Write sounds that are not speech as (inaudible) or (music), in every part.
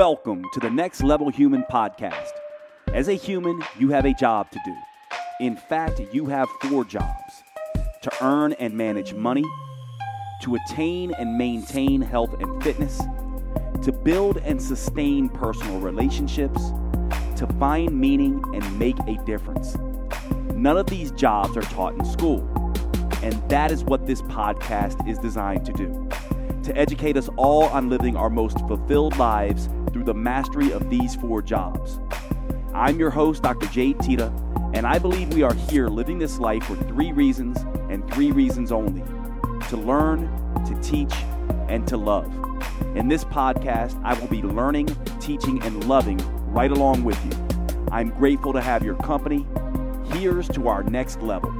Welcome to the Next Level Human podcast. As a human, you have a job to do. In fact, you have four jobs to earn and manage money, to attain and maintain health and fitness, to build and sustain personal relationships, to find meaning and make a difference. None of these jobs are taught in school, and that is what this podcast is designed to do to educate us all on living our most fulfilled lives through the mastery of these four jobs. I'm your host, Dr. Jade Teta, and I believe we are here living this life for three reasons and three reasons only to learn, to teach, and to love. In this podcast, I will be learning, teaching, and loving right along with you. I'm grateful to have your company. Here's to our next level.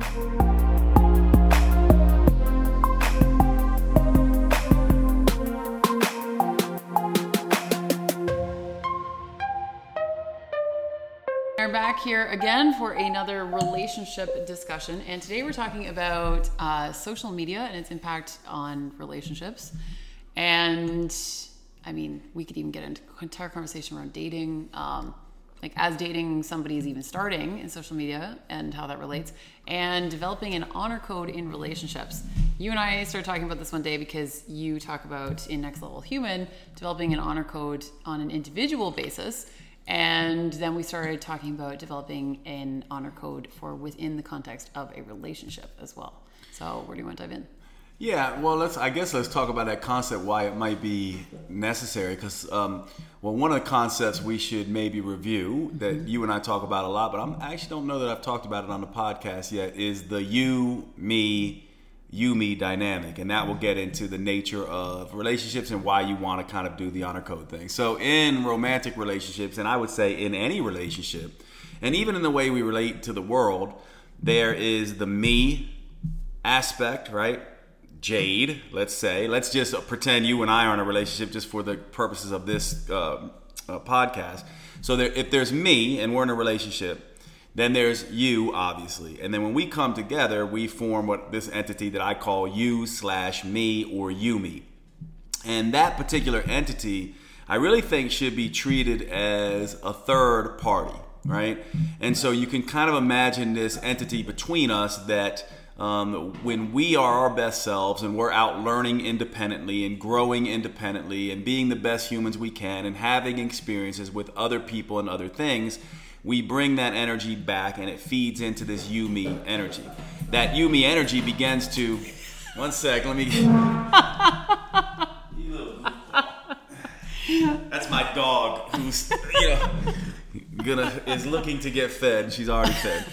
Back here again for another relationship discussion, and today we're talking about uh, social media and its impact on relationships. And I mean, we could even get into an entire conversation around dating, um, like as dating somebody is even starting in social media and how that relates, and developing an honor code in relationships. You and I started talking about this one day because you talk about in Next Level Human developing an honor code on an individual basis and then we started talking about developing an honor code for within the context of a relationship as well. So, where do you want to dive in? Yeah, well, let's. I guess let's talk about that concept, why it might be necessary. Because, um, well, one of the concepts we should maybe review that Mm-hmm. you and I talk about a lot, but I'm, I actually don't know that I've talked about it on the podcast yet, is the you, me, you, me dynamic, and that will get into the nature of relationships and why you want to kind of do the honor code thing. So, in romantic relationships, and I would say in any relationship, and even in the way we relate to the world, there is the me aspect, right? Jade, let's say. Let's just pretend you and I are in a relationship just for the purposes of this uh, uh, podcast. So there, if there's me and we're in a relationship, then there's you, obviously. And then when we come together, we form what this entity that I call you slash me or you me. And that particular entity, I really think should be treated as a third party, right? And so you can kind of imagine this entity between us that um, when we are our best selves and we're out learning independently and growing independently and being the best humans we can and having experiences with other people and other things, we bring that energy back and it feeds into this you me energy. That you me energy begins to. One sec, let me. That's my dog who's you know gonna is looking to get fed. She's already fed.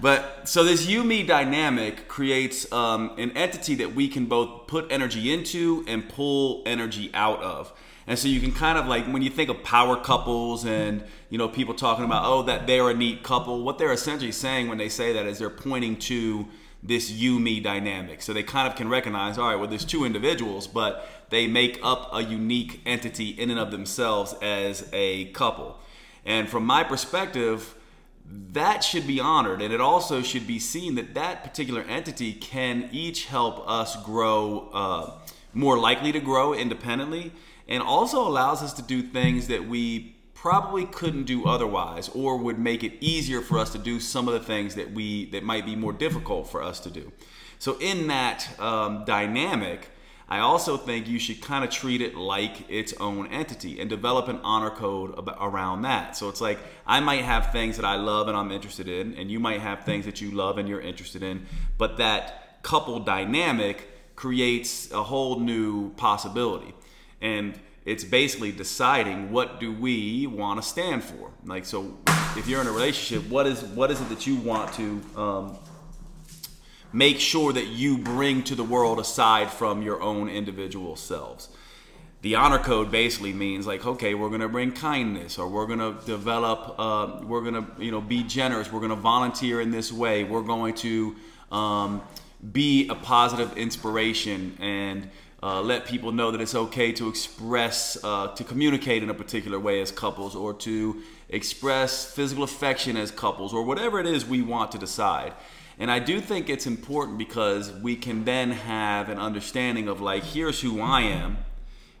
But so this you me dynamic creates um, an entity that we can both put energy into and pull energy out of. And so you can kind of like when you think of power couples and you know people talking about oh that they're a neat couple, what they're essentially saying when they say that is they're pointing to this you me dynamic. So they kind of can recognize, all right, well, there's two individuals, but they make up a unique entity in and of themselves as a couple. And from my perspective, that should be honored. And it also should be seen that that particular entity can each help us grow, uh, more likely to grow independently, and also allows us to do things that we probably couldn't do otherwise or would make it easier for us to do some of the things that we that might be more difficult for us to do. So in that um, dynamic i also think you should kind of treat it like its own entity and develop an honor code ab- around that. So it's like i might have things that i love and i'm interested in and you might have things that you love and you're interested in but that couple dynamic creates a whole new possibility and it's basically deciding what do we want to stand for. Like so if you're in a relationship what is what is it that you want to um, make sure that you bring to the world aside from your own individual selves? The honor code basically means like okay we're going to bring kindness or we're going to develop uh, we're going to you know be generous we're going to volunteer in this way we're going to um, be a positive inspiration and uh, let people know that it's okay to express, uh, to communicate in a particular way as couples, or to express physical affection as couples, or whatever it is we want to decide. And I do think it's important because we can then have an understanding of like, here's who I am,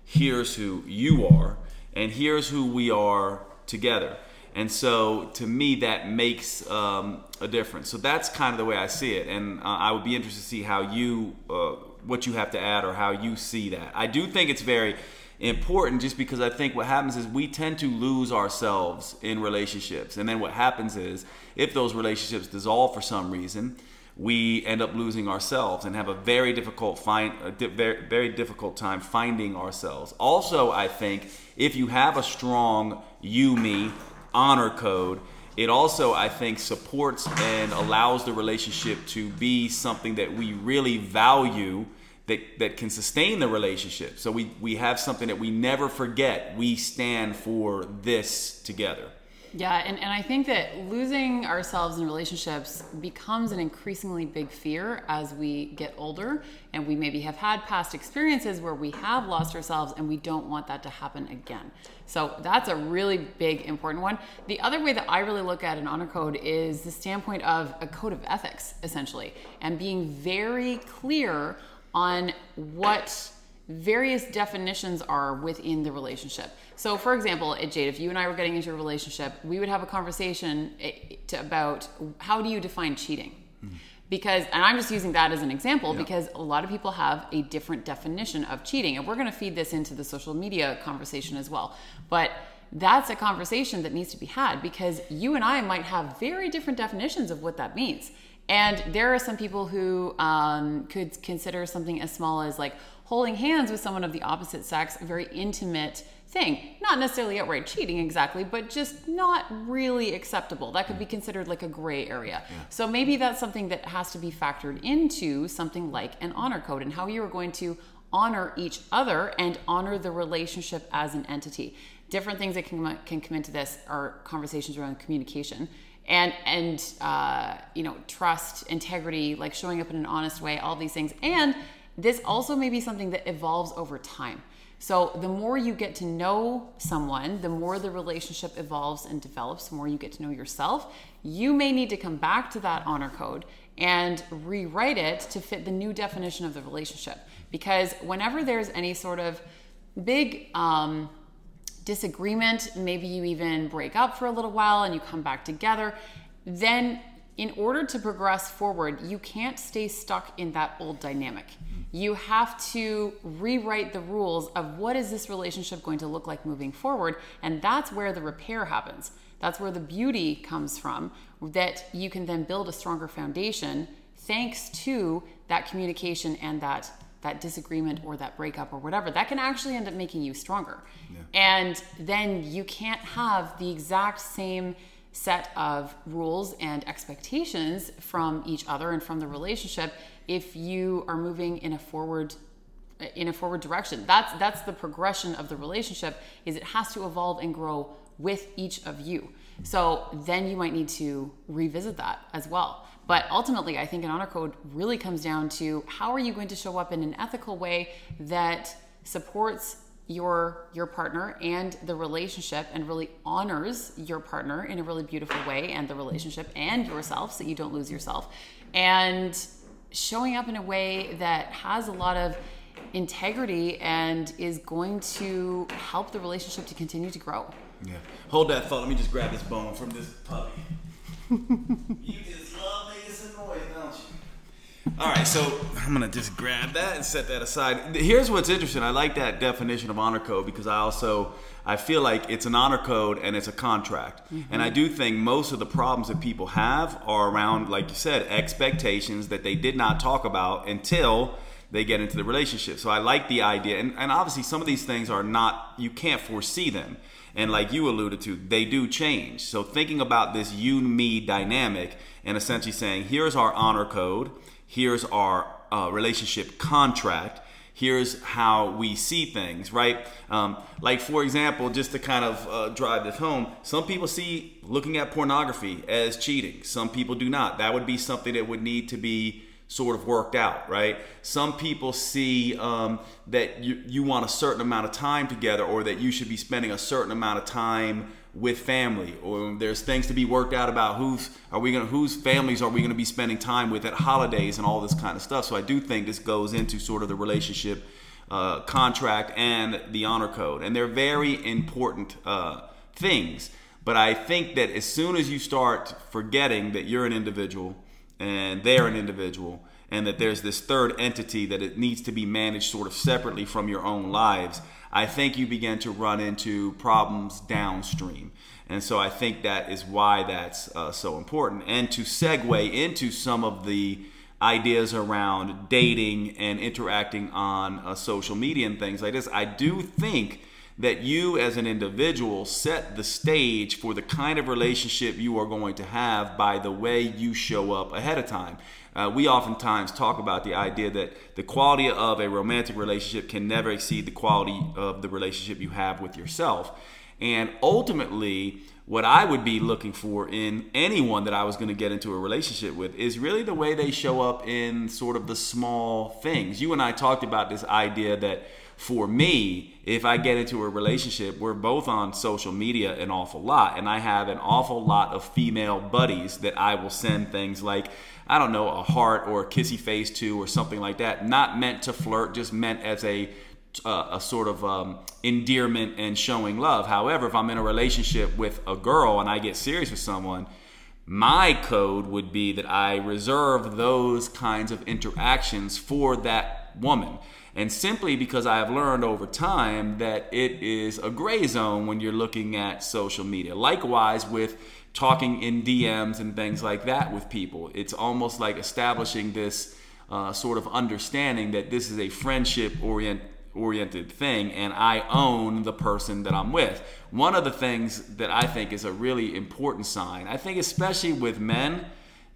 here's who you are, and here's who we are together. And so, to me, that makes um, a difference. So that's kind of the way I see it, and uh, I would be interested to see how you, uh, what you have to add, or how you see that. I do think it's very important, just because I think what happens is we tend to lose ourselves in relationships, and then what happens is if those relationships dissolve for some reason, we end up losing ourselves and have a very difficult find a di- very, very difficult time finding ourselves. Also, I think if you have a strong you me honor code, it also I think supports and allows the relationship to be something that we really value that, that can sustain the relationship. So we, we have something that we never forget. We stand for this together. Yeah, and, and I think that losing ourselves in relationships becomes an increasingly big fear as we get older and we maybe have had past experiences where we have lost ourselves and we don't want that to happen again. So that's a really big, important one. The other way that I really look at an honor code is the standpoint of a code of ethics, essentially, and being very clear on what various definitions are within the relationship. So, for example, at Jade, if you and I were getting into a relationship, we would have a conversation eh, to, about how do you define cheating? Because, and I'm just using that as an example Yeah. because a lot of people have a different definition of cheating. And we're going to feed this into the social media conversation as well. But that's a conversation that needs to be had because you and I might have very different definitions of what that means. And there are some people who um, could consider something as small as like holding hands with someone of the opposite sex a very intimate thing. Not necessarily outright cheating exactly, but just not really acceptable. That could be considered like a gray area. So maybe that's something that has to be factored into something like an honor code and how you are going to honor each other and honor the relationship as an entity. Different things that can come, can come into this are conversations around communication and and uh, you know trust, integrity, like showing up in an honest way, all these things. And this also may be something that evolves over time. So the more you get to know someone, the more the relationship evolves and develops, the more you get to know yourself. You may need to come back to that honor code and rewrite it to fit the new definition of the relationship. Because whenever there's any sort of big um, disagreement, maybe you even break up for a little while and you come back together, then in order to progress forward, you can't stay stuck in that old dynamic. You have to rewrite the rules of what is this relationship going to look like moving forward, and that's where the repair happens. That's where the beauty comes from, that you can then build a stronger foundation thanks to that communication and that that disagreement or that breakup or whatever that can actually end up making you stronger and then you can't have the exact same set of rules and expectations from each other and from the relationship if you are moving in a forward in a forward direction. That's that's the progression of the relationship is it has to evolve and grow with each of you. So then you might need to revisit that as well. But ultimately i think an honor code really comes down to how are you going to show up in an ethical way that supports your your partner and the relationship and really honors your partner in a really beautiful way and the relationship and yourself so you don't lose yourself and showing up in a way that has a lot of integrity and is going to help the relationship to continue to grow Yeah. Hold that thought. Let me just grab this bone from this puppy. (laughs) you just love making some noise, don't you? All right, so I'm gonna just grab that and set that aside. Here's what's interesting. I like that definition of honor code because I also I feel like it's an honor code and it's a contract. And I mm-hmm. do think most of the problems that people have are around, like you said, expectations that they did not talk about until they get into the relationship. So I like the idea, and, and obviously some of these things are not you can't foresee them. And like you alluded to, they do change. So thinking about this you me dynamic and essentially saying, here's our honor code, here's our uh, relationship contract, here's how we see things, right? Um, like for example, just to kind of uh, drive this home, some people see looking at pornography as cheating. Some people do not. That would be something that would need to be sort of worked out, right? Some people see um, that you, you want a certain amount of time together or that you should be spending a certain amount of time with family or there's things to be worked out about who's are we going to whose families are we going to be spending time with at holidays and all this kind of stuff so i do think this goes into sort of the relationship uh, contract and the honor code, and they're very important uh, things. But I think that as soon as you start forgetting that you're an individual and they're an individual, and that there's this third entity that it needs to be managed sort of separately from your own lives, I think you begin to run into problems downstream. And so I think that is why that's uh, so important. And to segue into some of the ideas around dating and interacting on uh, social media and things like this, I do think that you as an individual set the stage for the kind of relationship you are going to have by the way you show up ahead of time. Uh, we oftentimes talk about the idea that the quality of a romantic relationship can never exceed the quality of the relationship you have with yourself. And ultimately, what I would be looking for in anyone that I was going to get into a relationship with is really the way they show up in sort of the small things. You and I talked about this idea that for me, if I get into a relationship, we're both on social media an awful lot, and I have an awful lot of female buddies that I will send things like, I don't know, a heart or a kissy face to or something like that. Not meant to flirt, just meant as a uh, a sort of um, endearment and showing love. However, if I'm in a relationship with a girl and I get serious with someone, my code would be that I reserve those kinds of interactions for that woman. And simply because I have learned over time that it is a gray zone when you're looking at social media. Likewise, with talking in DMs and things like that with people. It's almost like establishing this uh, sort of understanding that this is a friendship orient, oriented thing and I own the person that I'm with. One of the things that I think is a really important sign, I think especially with men,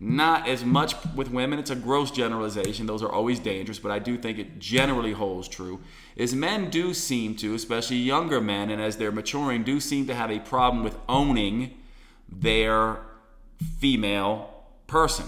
not as much with women, it's a gross generalization. Those are always dangerous, but I do think it generally holds true. Is men do seem to, especially younger men, and as they're maturing, do seem to have a problem with owning their female person.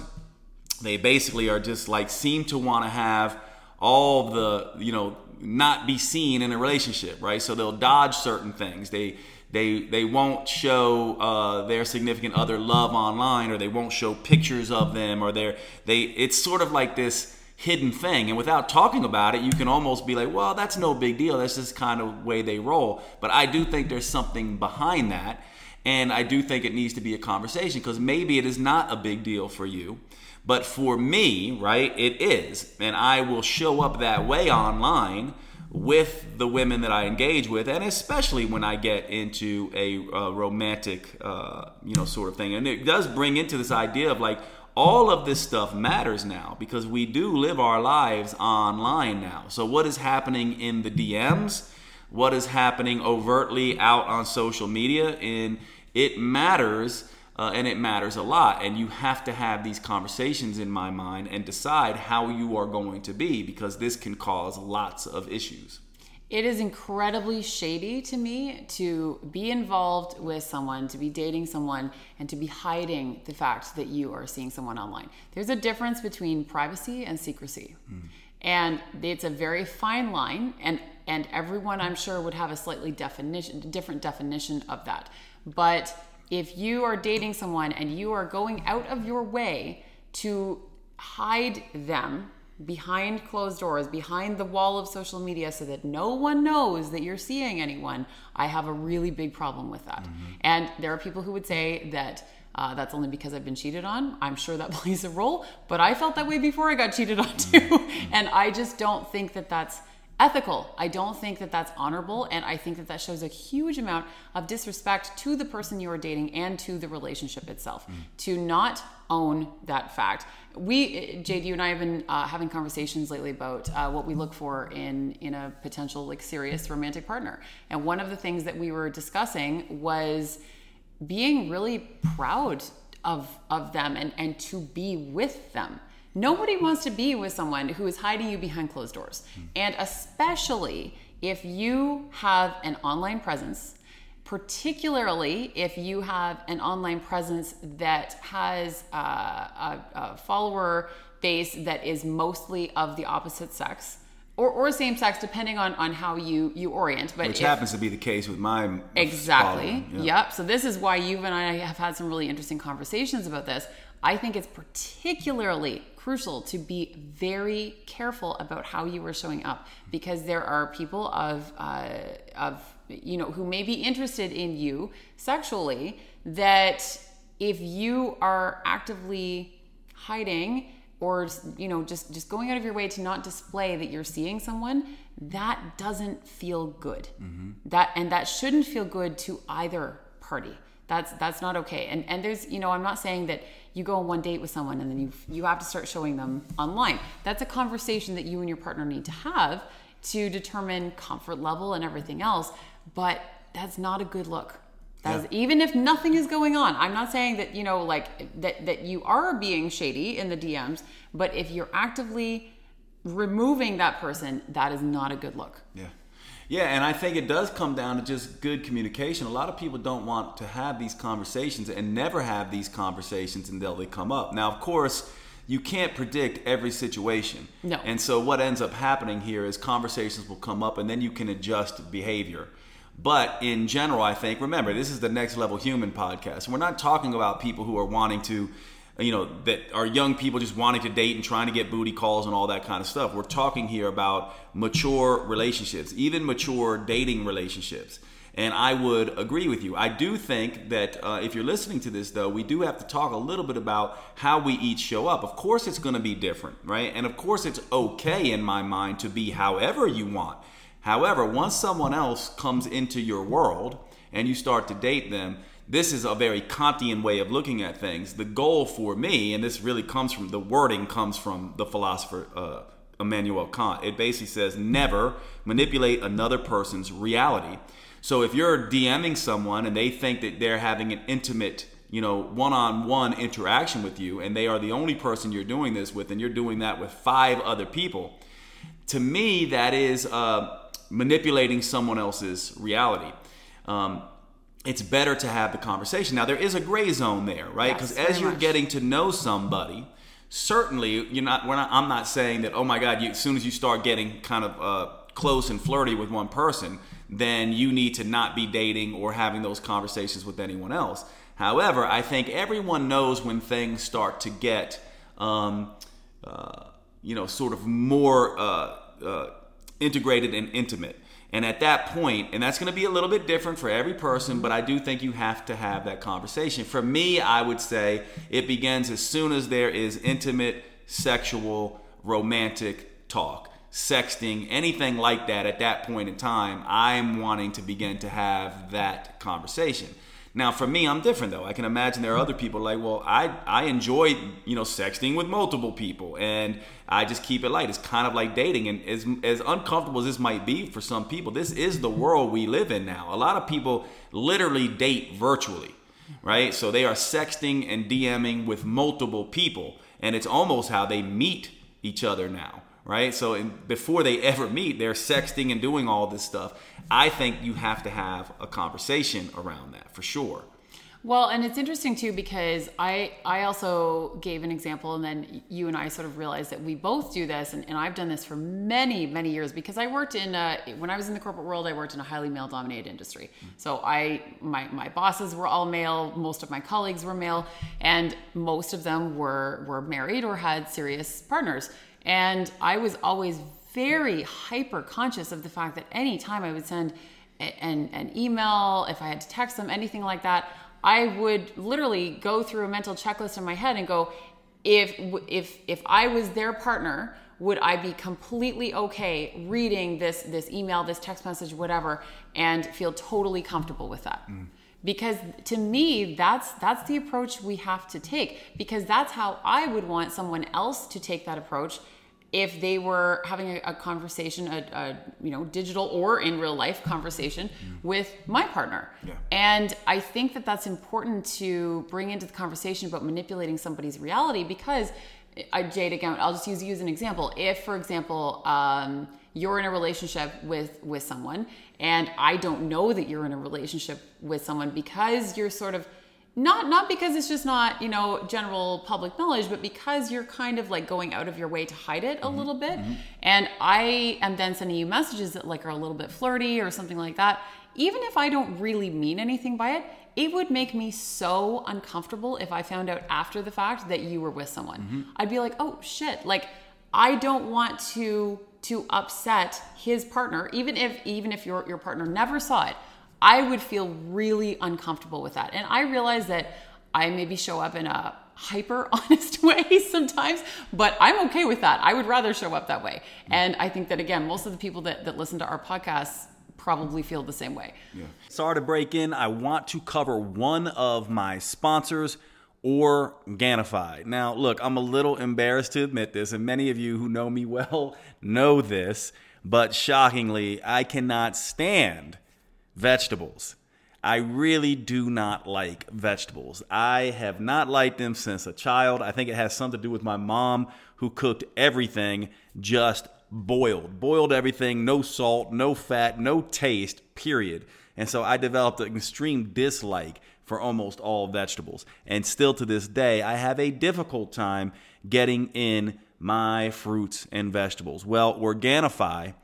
They basically are just like seem to want to have all the, you know, not be seen in a relationship, right? So they'll dodge certain things. They they they won't show uh, their significant other love online, or they won't show pictures of them, or they they. It's sort of like this hidden thing, and without talking about it, you can almost be like, well, that's no big deal. That's just kind of the way they roll. But I do think there's something behind that. And I do think it needs to be a conversation because maybe it is not a big deal for you. But for me, right, it is. And I will show up that way online with the women that I engage with, and especially when I get into a uh, romantic, uh, you know, sort of thing. And it does bring into this idea of like, all of this stuff matters now because we do live our lives online now. So, what is happening in the DMs? what is happening overtly out on social media, and it matters. Uh, and it matters a lot. And you have to have these conversations in my mind and decide how you are going to be because this can cause lots of issues. It is incredibly shady to me to be involved with someone, to be dating someone, and to be hiding the fact that you are seeing someone online. There's a difference between privacy and secrecy. Mm. And it's a very fine line. And and everyone I'm sure would have a slightly definition different definition of that. But if you are dating someone and you are going out of your way to hide them behind closed doors, behind the wall of social media so that no one knows that you're seeing anyone, I have a really big problem with that. Mm-hmm. And there are people who would say that uh, that's only because I've been cheated on. I'm sure that (laughs) plays a role, but I felt that way before I got cheated on too. Mm-hmm. and I just don't think that that's ethical. I don't think that that's honorable. And I think that that shows a huge amount of disrespect to the person you are dating and to the relationship itself mm. to not own that fact. We, JD, you and I have been uh, having conversations lately about uh, what we look for in, in a potential like serious romantic partner. And one of the things that we were discussing was being really proud of, of them and, and to be with them Nobody wants to be with someone who is hiding you behind closed doors. Hmm. And especially if you have an online presence, particularly if you have an online presence that has a, a, a follower base that is mostly of the opposite sex or, or same sex, depending on on how you you orient. But Which if- happens to be the case with my Exactly. following, yeah. Yep. So this is why you and I have had some really interesting conversations about this. I think it's particularly crucial to be very careful about how you are showing up because there are people of uh, of you know who may be interested in you sexually that if you are actively hiding or you know just just going out of your way to not display that you're seeing someone that doesn't feel good. That and that shouldn't feel good to either party that's that's not okay and and there's you know i'm not saying that you go on one date with someone and then you you have to start showing them online that's a conversation that you and your partner need to have to determine comfort level and everything else but that's not a good look that's, Yeah. even if nothing is going on i'm not saying that you know like that that you are being shady in the dms but if you're actively removing that person that is not a good look Yeah. Yeah, and I think it does come down to just good communication. A lot of people don't want to have these conversations and never have these conversations until they come up. Now, of course, you can't predict every situation. No. And so what ends up happening here is conversations will come up and then you can adjust behavior. But in general, I think, remember, this is the Next Level Human podcast. We're not talking about people who are wanting to you know that are young people just wanting to date and trying to get booty calls and all that kind of stuff. We're talking here about mature relationships even mature dating relationships. And i would agree with you. I do think that uh, if you're listening to this though we do have to talk a little bit about how we each show up. Of course it's going to be different right? And of course it's okay in my mind to be however you want. However once someone else comes into your world and you start to date them this is a very Kantian way of looking at things. The goal for me, and this really comes from the wording, comes from the philosopher uh, Immanuel Kant. It basically says never manipulate another person's reality. So if you're DMing someone and they think that they're having an intimate, you know, one-on-one interaction with you, and they are the only person you're doing this with, and you're doing that with five other people, to me that is uh, manipulating someone else's reality. Um, it's better to have the conversation. Now there is a gray zone there, right? Because very as you're much. getting to know somebody, certainly you're not. We're not I'm not saying that. Oh my God! You, as soon as you start getting kind of uh, close and flirty with one person, then you need to not be dating or having those conversations with anyone else. However, I think everyone knows when things start to get, um, uh, you know, sort of more uh, uh, integrated and intimate. And at that point, and that's going to be a little bit different for every person, but I do think you have to have that conversation. For me, I would say it begins as soon as there is intimate, sexual, romantic talk, sexting, anything like that at that point in time. I'm wanting to begin to have that conversation. Now, for me, I'm different though. I can imagine there are other people like, well, I I enjoy you know sexting with multiple people, and I just keep it light. It's kind of like dating, and as as uncomfortable as this might be for some people, this is the world we live in now. A lot of people literally date virtually, right? So they are sexting and DMing with multiple people, and it's almost how they meet each other now right? So in, before they ever meet, they're sexting and doing all this stuff. I think you have to have a conversation around that for sure. Well, and it's interesting too because I I also gave an example, and then you and I sort of realized that we both do this, and, and I've done this for many many years because I worked in a, when I was in the corporate world, I worked in a highly male dominated industry. So I my my bosses were all male, most of my colleagues were male, and most of them were were married or had serious partners, and I was always very hyper conscious of the fact that any time I would send an, an email, if I had to text them, anything like that, I would literally go through a mental checklist in my head and go, if if if I was their partner, would I be completely okay reading this this email, this text message, whatever, and feel totally comfortable with that? Mm. Because to me, that's that's the approach we have to take. Because that's how I would want someone else to take that approach if they were having a, a conversation, a, a you know digital or in real life conversation with my partner. Yeah. And I think that that's important to bring into the conversation about manipulating somebody's reality because, I Jade again, I'll just use you as an example. If, for example, um, you're in a relationship with with someone, and I don't know that you're in a relationship with someone because you're sort of not not because it's just not you know general public knowledge but because you're kind of like going out of your way to hide it a Mm-hmm. little bit. And i am then sending you messages that like are a little bit flirty or something like that. Even if i don't really mean anything by it it would make me so uncomfortable if i found out after the fact that you were with someone. Mm-hmm. i'd be like oh shit. Like i don't want to to upset his partner even if even if your your partner never saw it I would feel really uncomfortable with that. And I realize that I maybe show up in a hyper (laughs) honest way sometimes, but I'm okay with that. I would rather show up that way. And I think that, again, most of the people that, that listen to our podcasts probably feel the same way. Sorry to break in. I want to cover one of my sponsors, Organifi. Now, look, I'm a little embarrassed to admit this, and many of you who know me well (laughs) know this, but shockingly, I cannot stand vegetables. I really do not like vegetables. I have not liked them since a child. I think it has something to do with my mom who cooked everything just boiled. Boiled everything, no salt, no fat, no taste, period. And so I developed an extreme dislike for almost all vegetables. And still to this day, I have a difficult time getting in my fruits and vegetables. Well, Organifi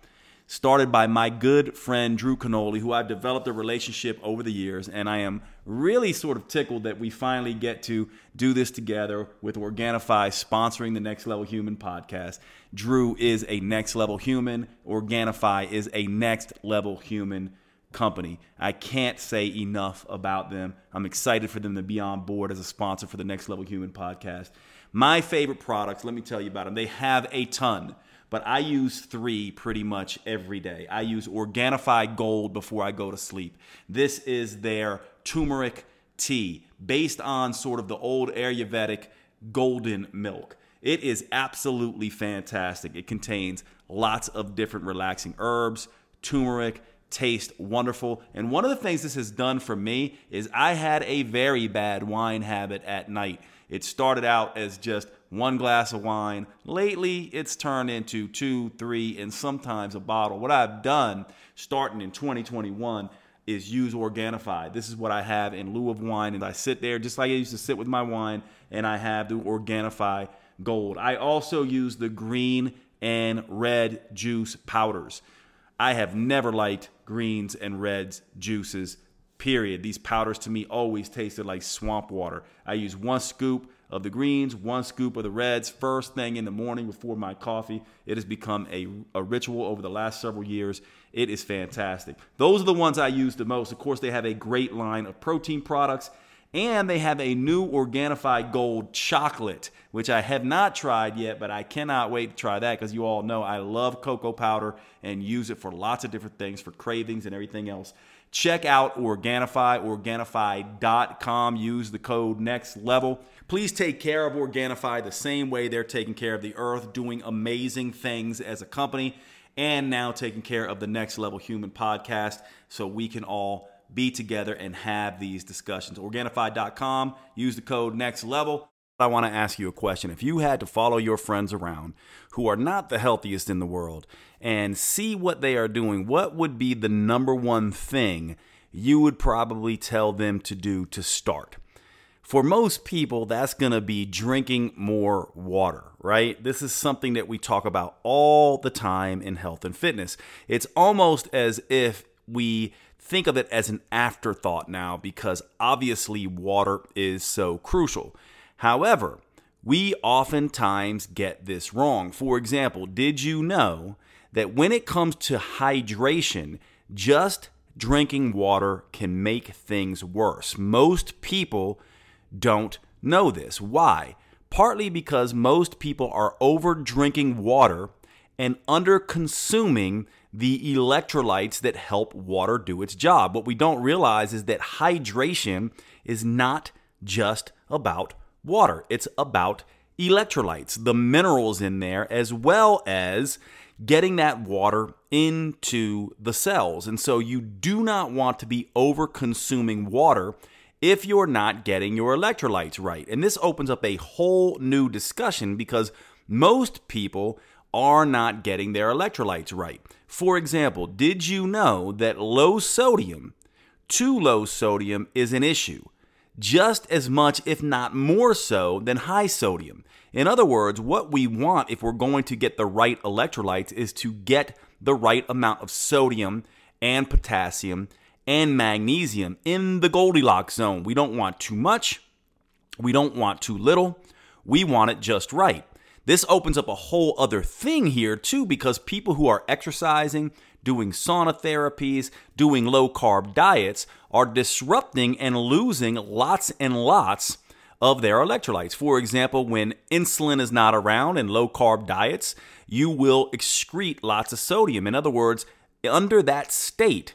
started by my good friend Drew Canole, who I've developed a relationship over the years, and I am really sort of tickled that we finally get to do this together with Organifi sponsoring the Next Level Human podcast. Drew is a next level human, Organifi is a next level human company. I can't say enough about them. I'm excited for them to be on board as a sponsor for the Next Level Human podcast. My favorite products, let me tell you about them. They have a ton but I use three pretty much every day. I use Organifi Gold before I go to sleep. This is their turmeric tea based on sort of the old Ayurvedic golden milk. It is absolutely fantastic. It contains lots of different relaxing herbs, turmeric, taste wonderful. And one of the things this has done for me is I had a very bad wine habit at night. It started out as just one glass of wine. Lately, it's turned into two, three, and sometimes a bottle. What I've done starting in 2021 is use Organifi. This is what I have in lieu of wine. And I sit there just like I used to sit with my wine, and I have the Organifi Gold. I also use the green and red juice powders. I have never liked greens and reds juices, period. These powders to me always tasted like swamp water. I use one scoop of the greens, one scoop of the reds first thing in the morning before my coffee. It has become a, a ritual over the last several years. It is fantastic. Those are the ones I use the most. Of course, they have a great line of protein products. And they have a new Organifi Gold chocolate, which I have not tried yet, but I cannot wait to try that because you all know I love cocoa powder and use it for lots of different things, for cravings and everything else. Check out Organifi, Organifi.com. Use the code next level. Please take care of Organifi the same way they're taking care of the earth, doing amazing things as a company, and now taking care of the Next Level Human podcast so we can all be together and have these discussions. Organifi.com, use the code next level. I want to ask you a question. If you had to follow your friends around who are not the healthiest in the world and see what they are doing, what would be the number one thing you would probably tell them to do to start? For most people, that's going to be drinking more water, right? This is something that we talk about all the time in health and fitness. It's almost as if we think of it as an afterthought now because obviously water is so crucial. However, we oftentimes get this wrong. For example, did you know that when it comes to hydration, just drinking water can make things worse? Most people don't know this. Why? Partly because most people are over drinking water and under consuming the electrolytes that help water do its job. What we don't realize is that hydration is not just about water, it's about electrolytes, the minerals in there, as well as getting that water into the cells. And so you do not want to be over consuming water if you're not getting your electrolytes right. And this opens up a whole new discussion because most people are not getting their electrolytes right. For example, did you know that low sodium, too low sodium, is an issue? just as much, if not more so, than high sodium. In other words, what we want if we're going to get the right electrolytes is to get the right amount of sodium and potassium and magnesium in the Goldilocks zone. We don't want too much, we don't want too little, we want it just right. This opens up a whole other thing here, too, because people who are exercising, doing sauna therapies, doing low carb diets are disrupting and losing lots and lots of their electrolytes. For example, when insulin is not around in low carb diets, you will excrete lots of sodium. In other words, under that state,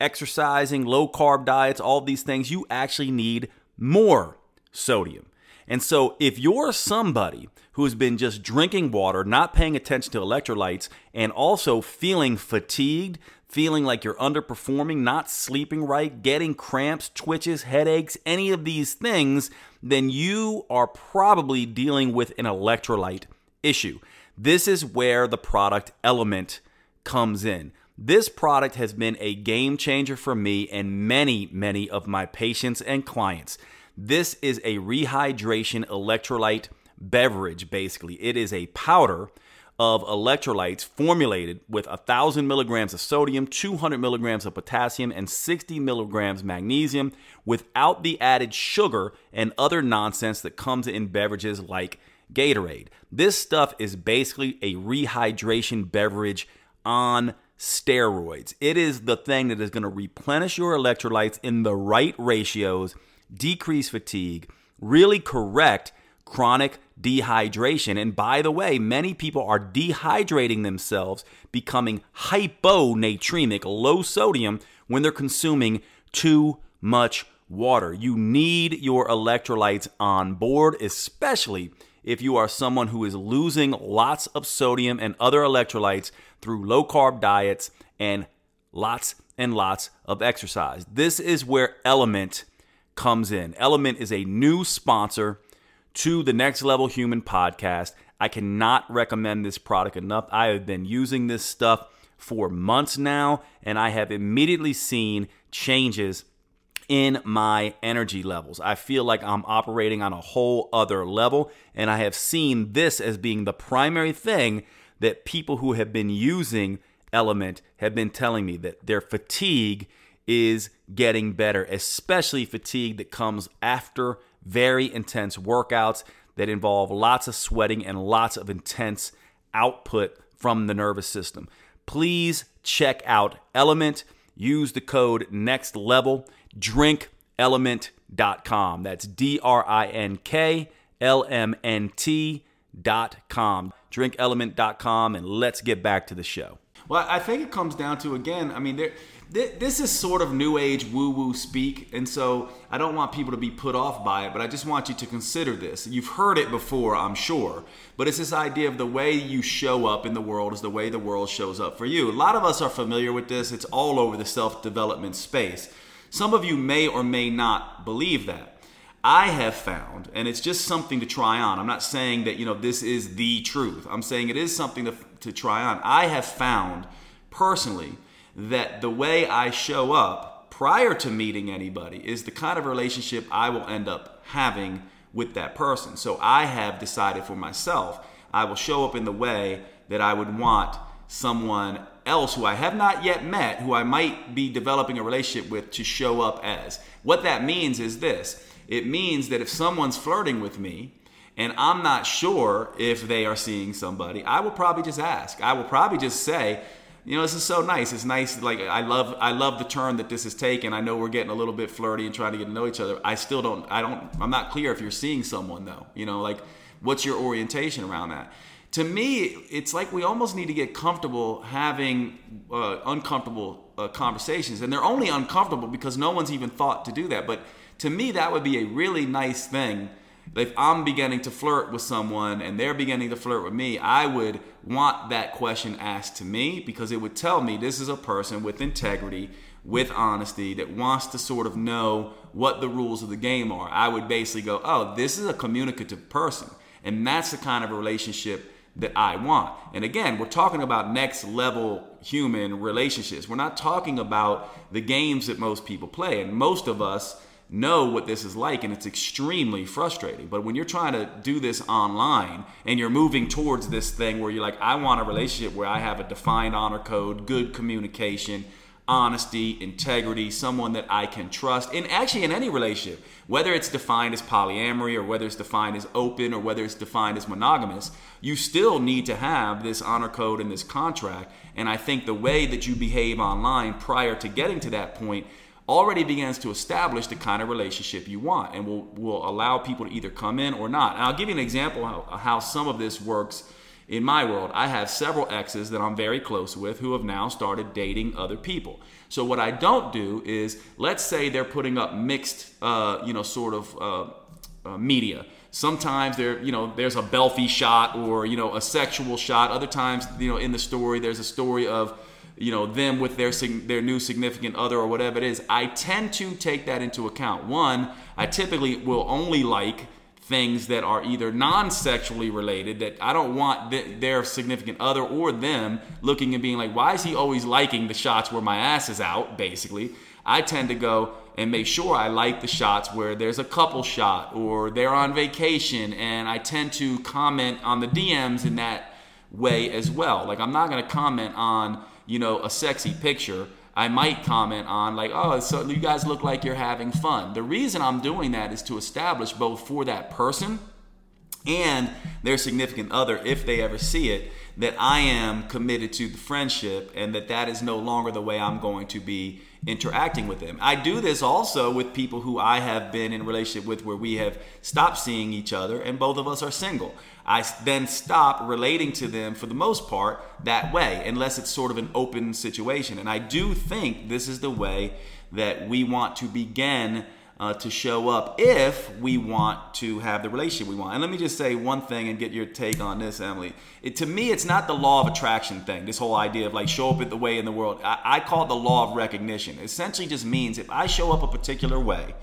exercising, low carb diets, all these things, you actually need more sodium. And so, if you're somebody who's been just drinking water, not paying attention to electrolytes, and also feeling fatigued, feeling like you're underperforming, not sleeping right, getting cramps, twitches, headaches, any of these things, then you are probably dealing with an electrolyte issue. This is where the product LMNT comes in. This product has been a game changer for me and many, many of my patients and clients. This is a rehydration electrolyte beverage, basically. It is a powder of electrolytes formulated with 1,000 milligrams of sodium, 200 milligrams of potassium, and 60 milligrams magnesium without the added sugar and other nonsense that comes in beverages like Gatorade. This stuff is basically a rehydration beverage on steroids. It is the thing that is going to replenish your electrolytes in the right ratios decrease fatigue, really correct chronic dehydration. And by the way, many people are dehydrating themselves, becoming hyponatremic, low sodium, when they're consuming too much water. You need your electrolytes on board, especially if you are someone who is losing lots of sodium and other electrolytes through low carb diets and lots and lots of exercise. This is where LMNT comes in. LMNT is a new sponsor to the Next Level Human podcast. I cannot recommend this product enough. I have been using this stuff for months now, and I have immediately seen changes in my energy levels. I feel like I'm operating on a whole other level, and I have seen this as being the primary thing that people who have been using LMNT have been telling me that their fatigue is getting better, especially fatigue that comes after very intense workouts that involve lots of sweating and lots of intense output from the nervous system. Please check out LMNT. Use the code next level. DrinkLMNT.com. That's D R I N K L M N T.com. DrinkLMNT.com. And let's get back to the show. Well, I think it comes down to, again, I mean, there this is sort of new age woo woo speak, and so I don't want people to be put off by it, but I just want you to consider this. You've heard it before, I'm sure, but it's this idea of the way you show up in the world is the way the world shows up for you. A lot of us are familiar with this, it's all over the self development space. Some of you may or may not believe that. I have found, and it's just something to try on. I'm not saying that, you know, this is the truth. I'm saying it is something to, to try on. I have found personally that the way I show up prior to meeting anybody is the kind of relationship I will end up having with that person. So I have decided for myself, I will show up in the way that I would want someone else who I have not yet met, who I might be developing a relationship with, to show up as. What that means is this it means that if someone's flirting with me, and I'm not sure if they are seeing somebody, I will probably just ask. I will probably just say, you know, this is so nice. It's nice. Like I love, I love the turn that this has taken. I know we're getting a little bit flirty and trying to get to know each other. I still don't, I don't, I'm not clear if you're seeing someone though. You know, like what's your orientation around that? To me, it's like we almost need to get comfortable having uh, uncomfortable uh, conversations, and they're only uncomfortable because no one's even thought to do that. But to me, that would be a really nice thing if I'm beginning to flirt with someone and they're beginning to flirt with me, I would want that question asked to me because it would tell me this is a person with integrity, with honesty, that wants to sort of know what the rules of the game are. I would basically go, oh, this is a communicative person. And that's the kind of relationship that I want. And again, we're talking about next level human relationships. We're not talking about the games that most people play. And most of us know what this is like and it's extremely frustrating. But when you're trying to do this online and you're moving towards this thing where you're like, I want a relationship where I have a defined honor code, good communication, honesty, integrity, someone that I can trust. And actually, in any relationship, whether it's defined as polyamory or whether it's defined as open or whether it's defined as monogamous, you still need to have this honor code and this contract. And I think the way that you behave online prior to getting to that point already begins to establish the kind of relationship you want and will, will allow people to either come in or not. And I'll give you an example how, how some of this works in my world. I have several exes that I'm very close with who have now started dating other people. So what I don't do is, let's say they're putting up mixed, uh, you know, sort of uh, uh, media. Sometimes there, you know, there's a belfie shot or you know a sexual shot. Other times, you know, in the story, there's a story of you know them with their their new significant other or whatever it is i tend to take that into account. One i typically will only like things that are either non-sexually related that i don't want th- their significant other or them looking and being like why is he always liking the shots where my ass is out? Basically i tend to go and make sure i like the shots where there's a couple shot or they're on vacation and i tend to comment on the dms in that way as well. Like i'm not going to comment on you know, a sexy picture, I might comment on like, oh, so you guys look like you're having fun. The reason I'm doing that is to establish both for that person and their significant other, if they ever see it, that I am committed to the friendship and that that is no longer the way I'm going to be interacting with them. I do this also with people who I have been in relationship with where we have stopped seeing each other and both of us are single. I then stop relating to them for the most part that way, unless it's sort of an open situation. And I do think this is the way that we want to begin uh, to show up if we want to have the relationship we want. And let me just say one thing and get your take on this, Emily. It, to me, it's not the law of attraction thing, this whole idea of like show up at the way in the world. I, I call it the law of recognition. It essentially just means if I show up a particular way,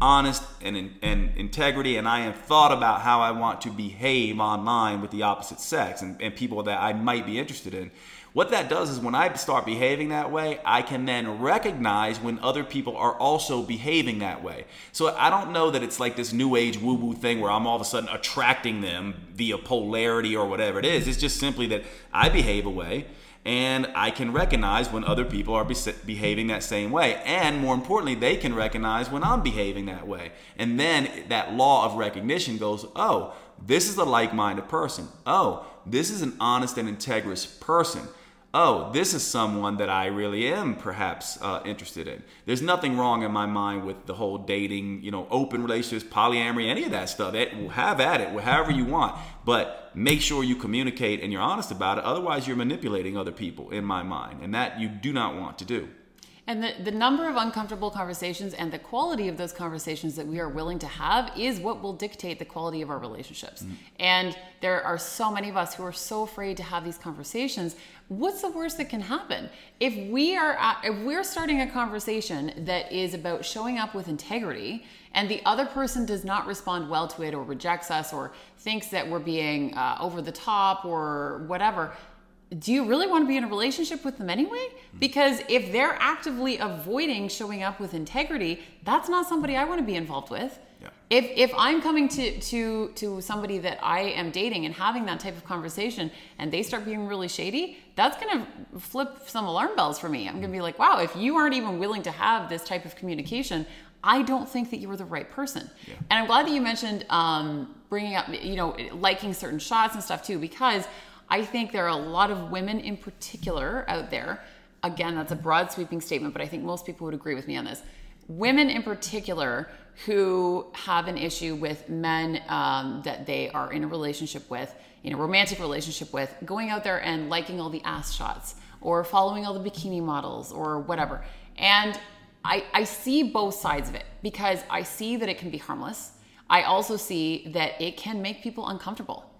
honest and, and integrity and I have thought about how I want to behave online with the opposite sex and, and people that I might be interested in. What that does is when I start behaving that way, I can then recognize when other people are also behaving that way. So I don't know that it's like this new age woo woo thing where I'm all of a sudden attracting them via polarity or whatever it is. It's just simply that I behave a way and I can recognize when other people are behaving that same way. And more importantly, they can recognize when I'm behaving that way. And then that law of recognition goes, oh, this is a like minded person. Oh, this is an honest and integrous person oh, this is someone that I really am perhaps uh, interested in. There's nothing wrong in my mind with the whole dating, you know, open relationships, polyamory, any of that stuff. It, have at it, however you want, but make sure you communicate and you're honest about it. Otherwise, you're manipulating other people, in my mind, and that you do not want to do. And the, the number of uncomfortable conversations and the quality of those conversations that we are willing to have is what will dictate the quality of our relationships. Mm-hmm. And there are so many of us who are so afraid to have these conversations. What's the worst that can happen? If we are at, if we're starting a conversation that is about showing up with integrity and the other person does not respond well to it or rejects us or thinks that we're being uh, over the top or whatever, do you really want to be in a relationship with them anyway? Because if they're actively avoiding showing up with integrity, that's not somebody I want to be involved with. Yeah. If if I'm coming to to to somebody that I am dating and having that type of conversation and they start being really shady, that's going to flip some alarm bells for me. I'm going to be like, "Wow, if you aren't even willing to have this type of communication, I don't think that you are the right person." Yeah. And I'm glad that you mentioned um, bringing up, you know, liking certain shots and stuff too because I think there are a lot of women in particular out there. Again, that's a broad sweeping statement, but I think most people would agree with me on this. Women in particular who have an issue with men um, that they are in a relationship with, in a romantic relationship with, going out there and liking all the ass shots or following all the bikini models or whatever. And I, I see both sides of it because I see that it can be harmless. I also see that it can make people uncomfortable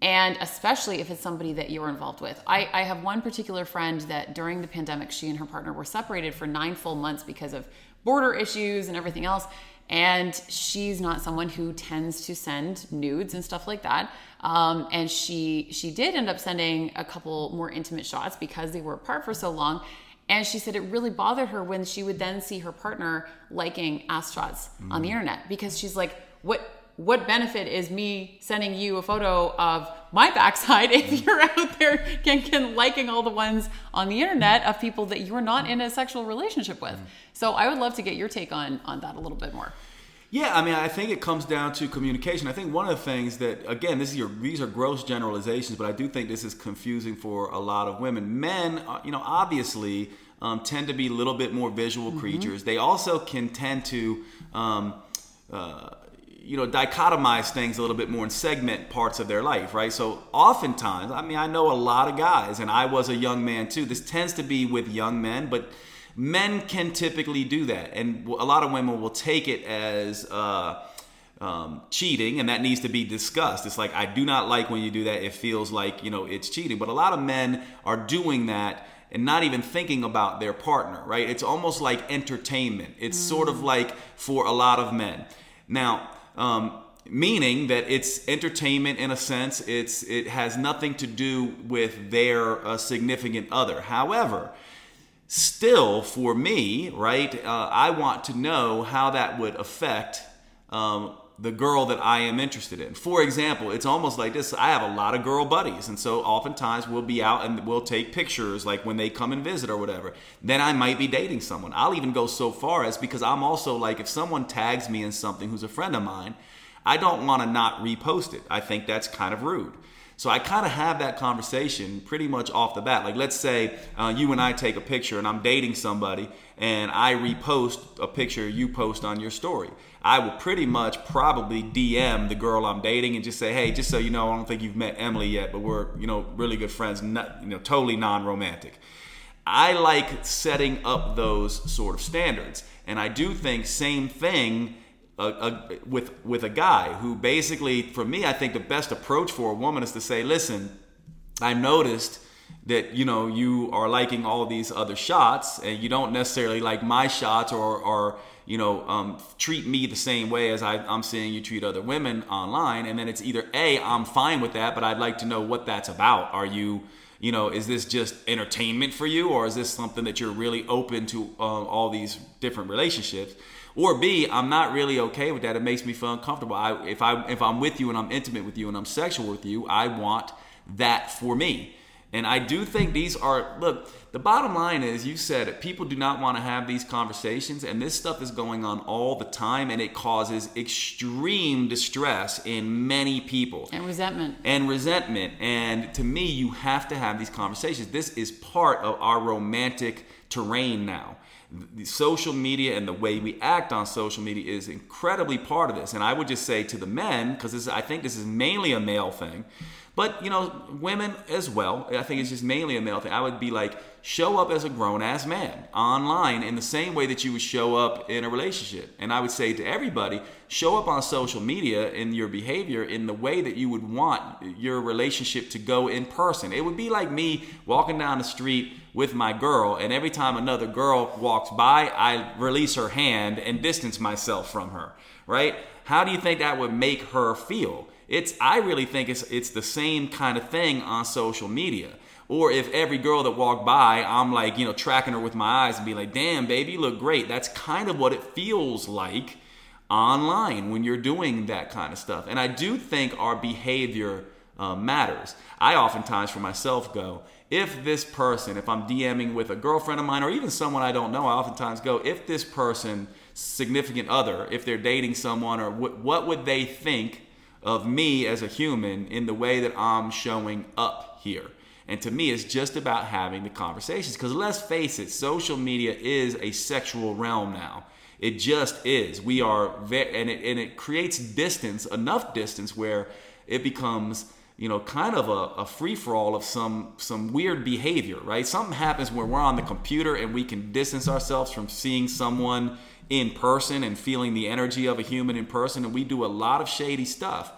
and especially if it's somebody that you're involved with. I, I, have one particular friend that during the pandemic, she and her partner were separated for nine full months because of border issues and everything else. And she's not someone who tends to send nudes and stuff like that. Um, and she she did end up sending a couple more intimate shots because they were apart for so long. And she said it really bothered her when she would then see her partner liking ass shots on the internet because she's like, what what benefit is me sending you a photo of my backside (laughs) if you're out there can, can liking all the ones on the internet of people that you're not in a sexual relationship with? So I would love to get your take on on that a little bit more. Yeah, I mean, I think it comes down to communication. I think one of the things that, again, this is your these are gross generalizations, but I do think this is confusing for a lot of women. Men, uh, you know, obviously um, tend to be a little bit more visual Mm-hmm. creatures. They also can tend to. Um, uh, you know, dichotomize things a little bit more and segment parts of their life, right? So oftentimes, I mean, I know a lot of guys, and I was a young man too. This tends to be with young men, but men can typically do that, and a lot of women will take it as uh, um, cheating, and that needs to be discussed. It's like I do not like when you do that. It feels like you know it's cheating, but a lot of men are doing that and not even thinking about their partner, right? It's almost like entertainment. It's sort of like for a lot of men. Now, um, meaning that it's entertainment in a sense. It's it has nothing to do with their uh, significant other. However, still for me, right? Uh, I want to know how that would affect um, the girl that I am interested in. For example, it's almost like this. I have a lot of girl buddies, and so oftentimes we'll be out and we'll take pictures, like when they come and visit or whatever. Then I might be dating someone. I'll even go so far as because I'm also like, if someone tags me in something who's a friend of mine, I don't want to not repost it. I think that's kind of rude. So I kind of have that conversation pretty much off the bat. Like, let's say uh, you and I take a picture and I'm dating somebody and I repost a picture you post on your story. I will pretty much probably DM the girl I'm dating and just say, hey, just so you know, I don't think you've met Emily yet, but we're, you know, really good friends, not, you know, totally non romantic. I like setting up those sort of standards. And I do think same thing uh, uh, with with a guy who basically, for me, I think the best approach for a woman is to say, "Listen, I noticed that you know you are liking all these other shots, and you don't necessarily like my shots, or or you know um, treat me the same way as I, I'm seeing you treat other women online." And then it's either a, I'm fine with that, but I'd like to know what that's about. Are you you know, is this just entertainment for you, or is this something that you're really open to uh, all these different relationships? Or B, I'm not really okay with that. It makes me feel uncomfortable. I, if I if I'm with you and I'm intimate with you and I'm sexual with you, I want that for me. And I do think these are look. The bottom line is, you said it. People do not want to have these conversations, and this stuff is going on all the time, and it causes extreme distress in many people And resentment. and resentment. And to me, you have to have these conversations. This is part of our romantic terrain now. The social media and the way we act on social media is incredibly part of this. And I would just say to the men, because I think this is mainly a male thing, but you know, women as well. I think it's just mainly a male thing. I would be like, show up as a grown ass man online in the same way that you would show up in a relationship. And I would say to everybody, show up on social media in your behavior in the way that you would want your relationship to go in person. It would be like me walking down the street with my girl, and every time another girl walks by, I release her hand and distance myself from her, right? How do you think that would make her feel? It's I really think it's it's the same kind of thing on social media. Or if every girl that walked by, I'm like, you know, tracking her with my eyes and be like, damn, baby, you look great. That's kind of what it feels like online when you're doing that kind of stuff. And I do think our behavior uh, matters. I oftentimes for myself go, if this person, if I'm DMing with a girlfriend of mine or even someone I don't know, I oftentimes go, if this person, significant other, if they're dating someone, or what, what would they think of me as a human in the way that I'm showing up here? And to me, it's just about having the conversations. Because let's face it, social media is a sexual realm now. It just is. We are, very, and it, and it creates distance, enough distance where it becomes, you know, kind of a, a free for all of some some weird behavior, right? Something happens where we're on the computer and we can distance ourselves from seeing someone in person and feeling the energy of a human in person, and we do a lot of shady stuff.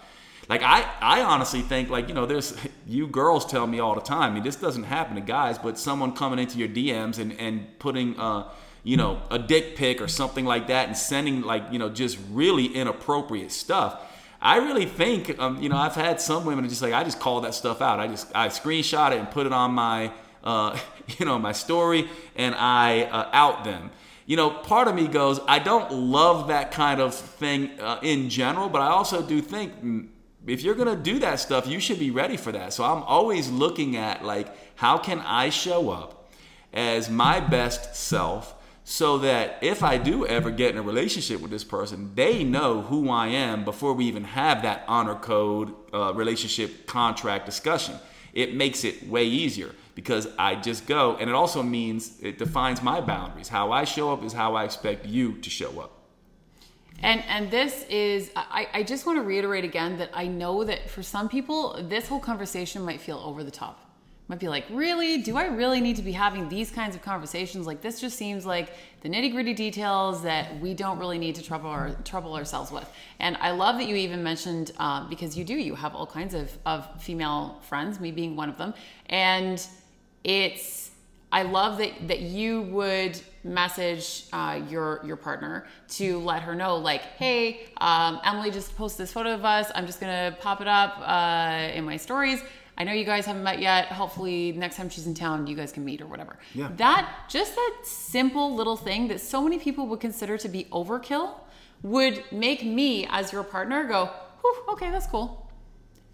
Like I, I honestly think like you know, there's (laughs) you girls tell me all the time. I mean, this doesn't happen to guys, but someone coming into your DMs and and putting uh, you know, a dick pic or something like that, and sending like you know, just really inappropriate stuff. I really think, um, you know, I've had some women just like I just call that stuff out. I just I screenshot it and put it on my uh, (laughs) you know, my story and I uh, out them. You know, part of me goes, I don't love that kind of thing uh, in general, but I also do think mm, if you're gonna do that stuff, you should be ready for that. So I'm always looking at like, how can I show up as my best self? so that if I do ever get in a relationship with this person, they know who I am before we even have that honor code uh, relationship contract discussion. It makes it way easier because I just go, and it also means it defines my boundaries. How I show up is how I expect you to show up. And and this is I, I just want to reiterate again that I know that for some people this whole conversation might feel over the top might be like, really? Do I really need to be having these kinds of conversations? Like this just seems like the nitty gritty details that we don't really need to trouble our, trouble ourselves with. And I love that you even mentioned uh, because you do you have all kinds of of female friends, me being one of them, and it's I love that that you would message uh, your your partner to let her know like hey um, emily just posted this photo of us i'm just gonna pop it up uh, in my stories I know you guys haven't met yet. Hopefully, next time she's in town, you guys can meet or whatever. Yeah. That just that simple little thing that so many people would consider to be overkill would make me, as your partner, go, okay, that's cool.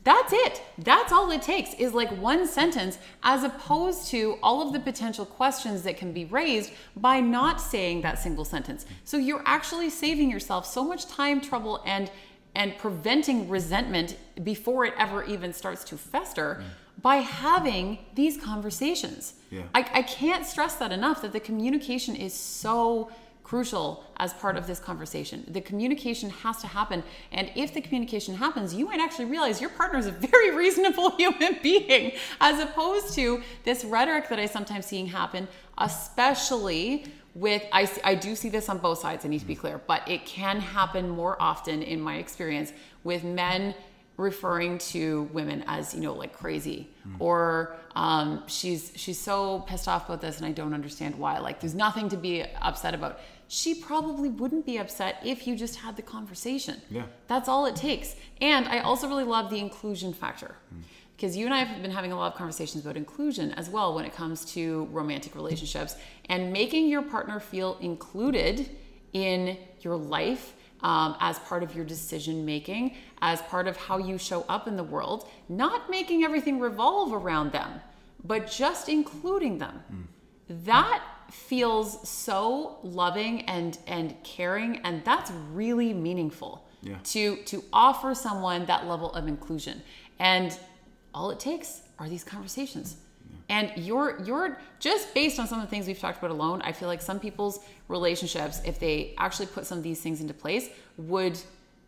That's it. That's all it takes is like one sentence, as opposed to all of the potential questions that can be raised by not saying that single sentence. So you're actually saving yourself so much time, trouble, and and preventing resentment before it ever even starts to fester mm. by having these conversations. Yeah. I, I can't stress that enough that the communication is so crucial as part of this conversation. The communication has to happen. And if the communication happens, you might actually realize your partner is a very (laughs) reasonable human being, as opposed to this rhetoric that I sometimes seeing happen, especially with I, I do see this on both sides i need to be clear but it can happen more often in my experience with men referring to women as you know like crazy mm. or um, she's she's so pissed off about this and i don't understand why like there's nothing to be upset about she probably wouldn't be upset if you just had the conversation yeah that's all it takes and i also really love the inclusion factor mm because you and I have been having a lot of conversations about inclusion as well when it comes to romantic relationships and making your partner feel included in your life um, as part of your decision making, as part of how you show up in the world, not making everything revolve around them, but just including them. Mm. That feels so loving and and caring and that's really meaningful yeah. to to offer someone that level of inclusion and all it takes are these conversations. And you're you're just based on some of the things we've talked about alone, I feel like some people's relationships, if they actually put some of these things into place, would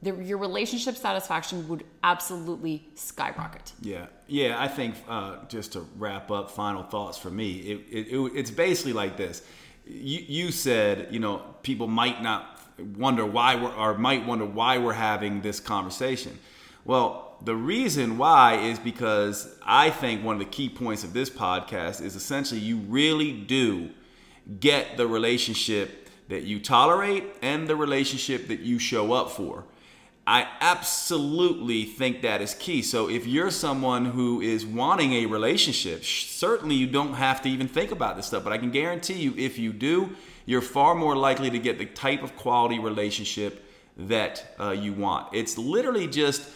the, your relationship satisfaction would absolutely skyrocket. Yeah, yeah. I think uh, just to wrap up, final thoughts for me. It, it, it, it's basically like this. You, you said, you know, people might not wonder why we're, or might wonder why we're having this conversation. Well, the reason why is because I think one of the key points of this podcast is essentially you really do get the relationship that you tolerate and the relationship that you show up for. I absolutely think that is key. So if you're someone who is wanting a relationship, certainly you don't have to even think about this stuff, but I can guarantee you if you do, you're far more likely to get the type of quality relationship that uh, you want. It's literally just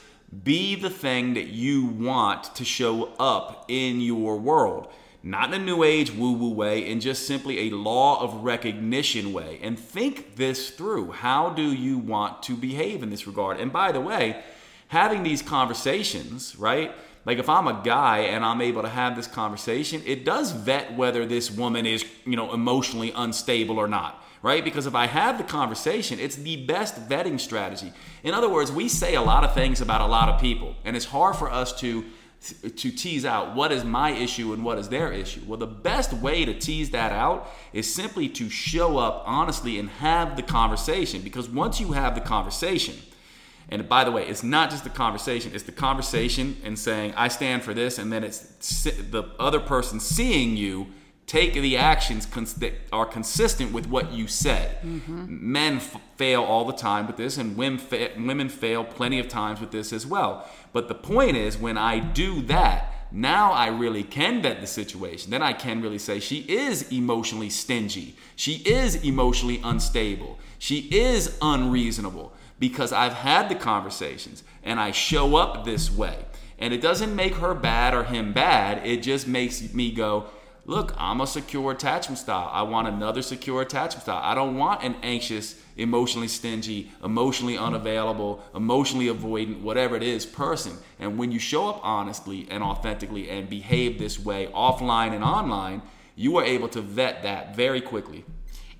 be the thing that you want to show up in your world. Not in a new age woo woo way, in just simply a law of recognition way. And think this through. How do you want to behave in this regard? And by the way, having these conversations, right? Like if I'm a guy and I'm able to have this conversation, it does vet whether this woman is, you know, emotionally unstable or not right? Because if I have the conversation, it's the best vetting strategy. In other words, we say a lot of things about a lot of people, and it's hard for us to to tease out what is my issue and what is their issue. Well, the best way to tease that out is simply to show up honestly and have the conversation because once you have the conversation, and by the way, it's not just the conversation, it's the conversation and saying, I stand for this, and then it's the other person seeing you take the actions cons- that are consistent with what you said. Mm-hmm. Men f- fail all the time with this, and women, fa- women fail plenty of times with this as well. But the point is, when I do that, now I really can vet the situation. Then I can really say she is emotionally stingy. She is emotionally unstable. She is unreasonable because I've had the conversations and I show up this way. And it doesn't make her bad or him bad. It just makes me go, look, I'm a secure attachment style. I want another secure attachment style. I don't want an anxious, emotionally stingy, emotionally unavailable, emotionally avoidant, whatever it is, person. And when you show up honestly and authentically and behave this way offline and online, you are able to vet that very quickly.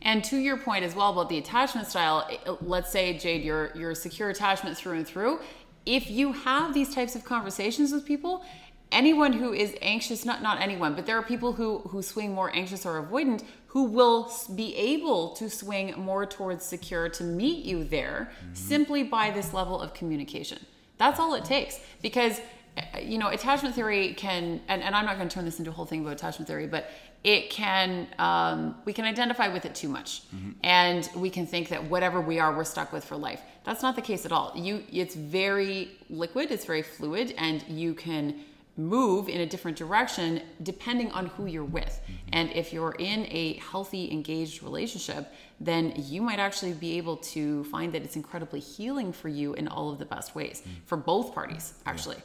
And to your point as well about the attachment style, let's say Jade, you're you're secure attachment through and through. If you have these types of conversations with people, anyone who is anxious not not anyone but there are people who who swing more anxious or avoidant who will be able to swing more towards secure to meet you there mm-hmm. simply by this level of communication that's all it takes because uh, you know attachment theory can and, and i'm not going to turn this into a whole thing about attachment theory but it can um, we can identify with it too much mm-hmm. and we can think that whatever we are we're stuck with for life that's not the case at all you it's very liquid it's very fluid and you can move in a different direction depending on who you're with. Mm-hmm. And if you're in a healthy, engaged relationship, then you might actually be able to find that it's incredibly healing for you in all of the best ways mm-hmm. for both parties, actually.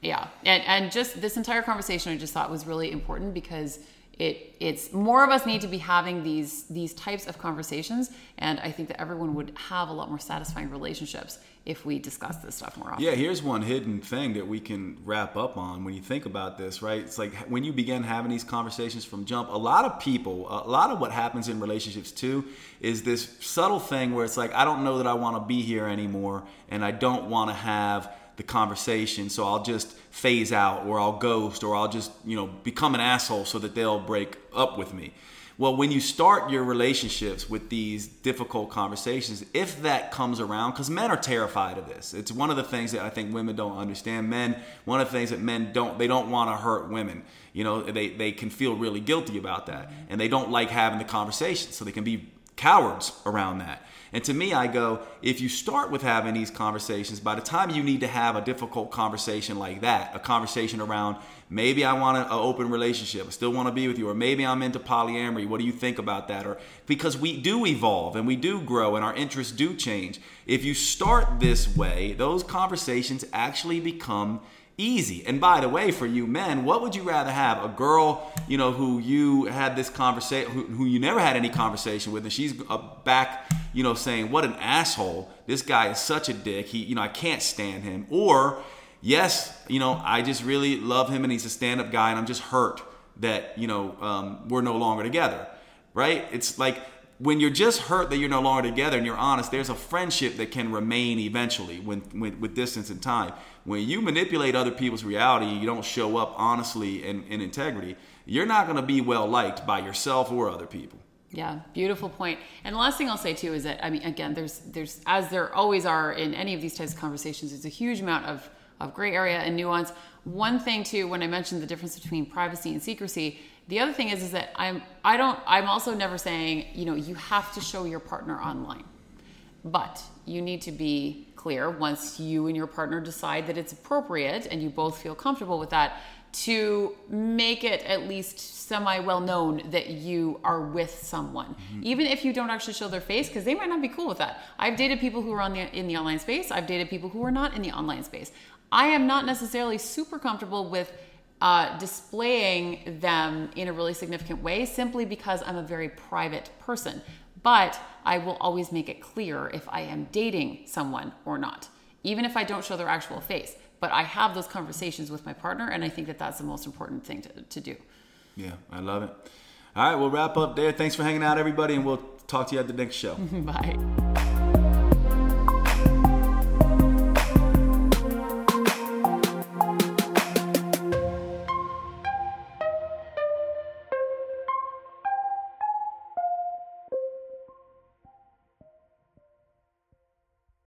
Yeah. yeah. And and just this entire conversation I just thought was really important because it it's more of us need to be having these these types of conversations and i think that everyone would have a lot more satisfying relationships if we discuss this stuff more often. Yeah here's one hidden thing that we can wrap up on when you think about this right? It's like when you begin having these conversations from jump a lot of people a lot of what happens in relationships too is this subtle thing where it's like i don't know that i want to be here anymore and i don't want to have the conversation so i'll just phase out or I'll ghost or I'll just, you know, become an asshole so that they'll break up with me. Well, when you start your relationships with these difficult conversations, if that comes around, because men are terrified of this. It's one of the things that I think women don't understand. Men, one of the things that men don't, they don't want to hurt women. You know, they, they can feel really guilty about that. And they don't like having the conversation. So they can be cowards around that. And to me, I go, if you start with having these conversations, by the time you need to have a difficult conversation like that, a conversation around maybe I want an open relationship, I still want to be with you, or maybe I'm into polyamory, what do you think about that? Or because we do evolve and we do grow and our interests do change. If you start this way, those conversations actually become easy. And by the way, for you men, what would you rather have? A girl, you know, who you had this conversation, who, who, you never had any conversation with, and she's back, you know, saying, "What an asshole! This guy is such a dick. He, you know, I can't stand him." Or, yes, you know, I just really love him, and he's a stand-up guy, and I'm just hurt that you know um, we're no longer together. Right? It's like when you're just hurt that you're no longer together and you're honest, there's a friendship that can remain eventually when, when, with distance and time. When you manipulate other people's reality, you don't show up honestly and in integrity, you're not going to be well liked by yourself or other people. Yeah, beautiful point. And the last thing I'll say too is that I mean, again, there's there's as there always are in any of these types of conversations, there's a huge amount of of gray area and nuance. One thing too, when I mentioned the difference between privacy and secrecy, the other thing is is that I'm I don't I'm also never saying, you know, you have to show your partner online. But you need to be clear once you and your partner decide that it's appropriate and you both feel comfortable with that to make it at least semi well known that you are with someone mm-hmm. even if you don't actually show their face because they might not be cool with that i've dated people who are on the in the online space i've dated people who are not in the online space i am not necessarily super comfortable with uh, displaying them in a really significant way simply because I'm a very private person. But I will always make it clear if I am dating someone or not, even if I don't show their actual face. But I have those conversations with my partner, and I think that that's the most important thing to, to do. Yeah, I love it. All right, we'll wrap up there. Thanks for hanging out, everybody, and we'll talk to you at the next show. (laughs) Bye.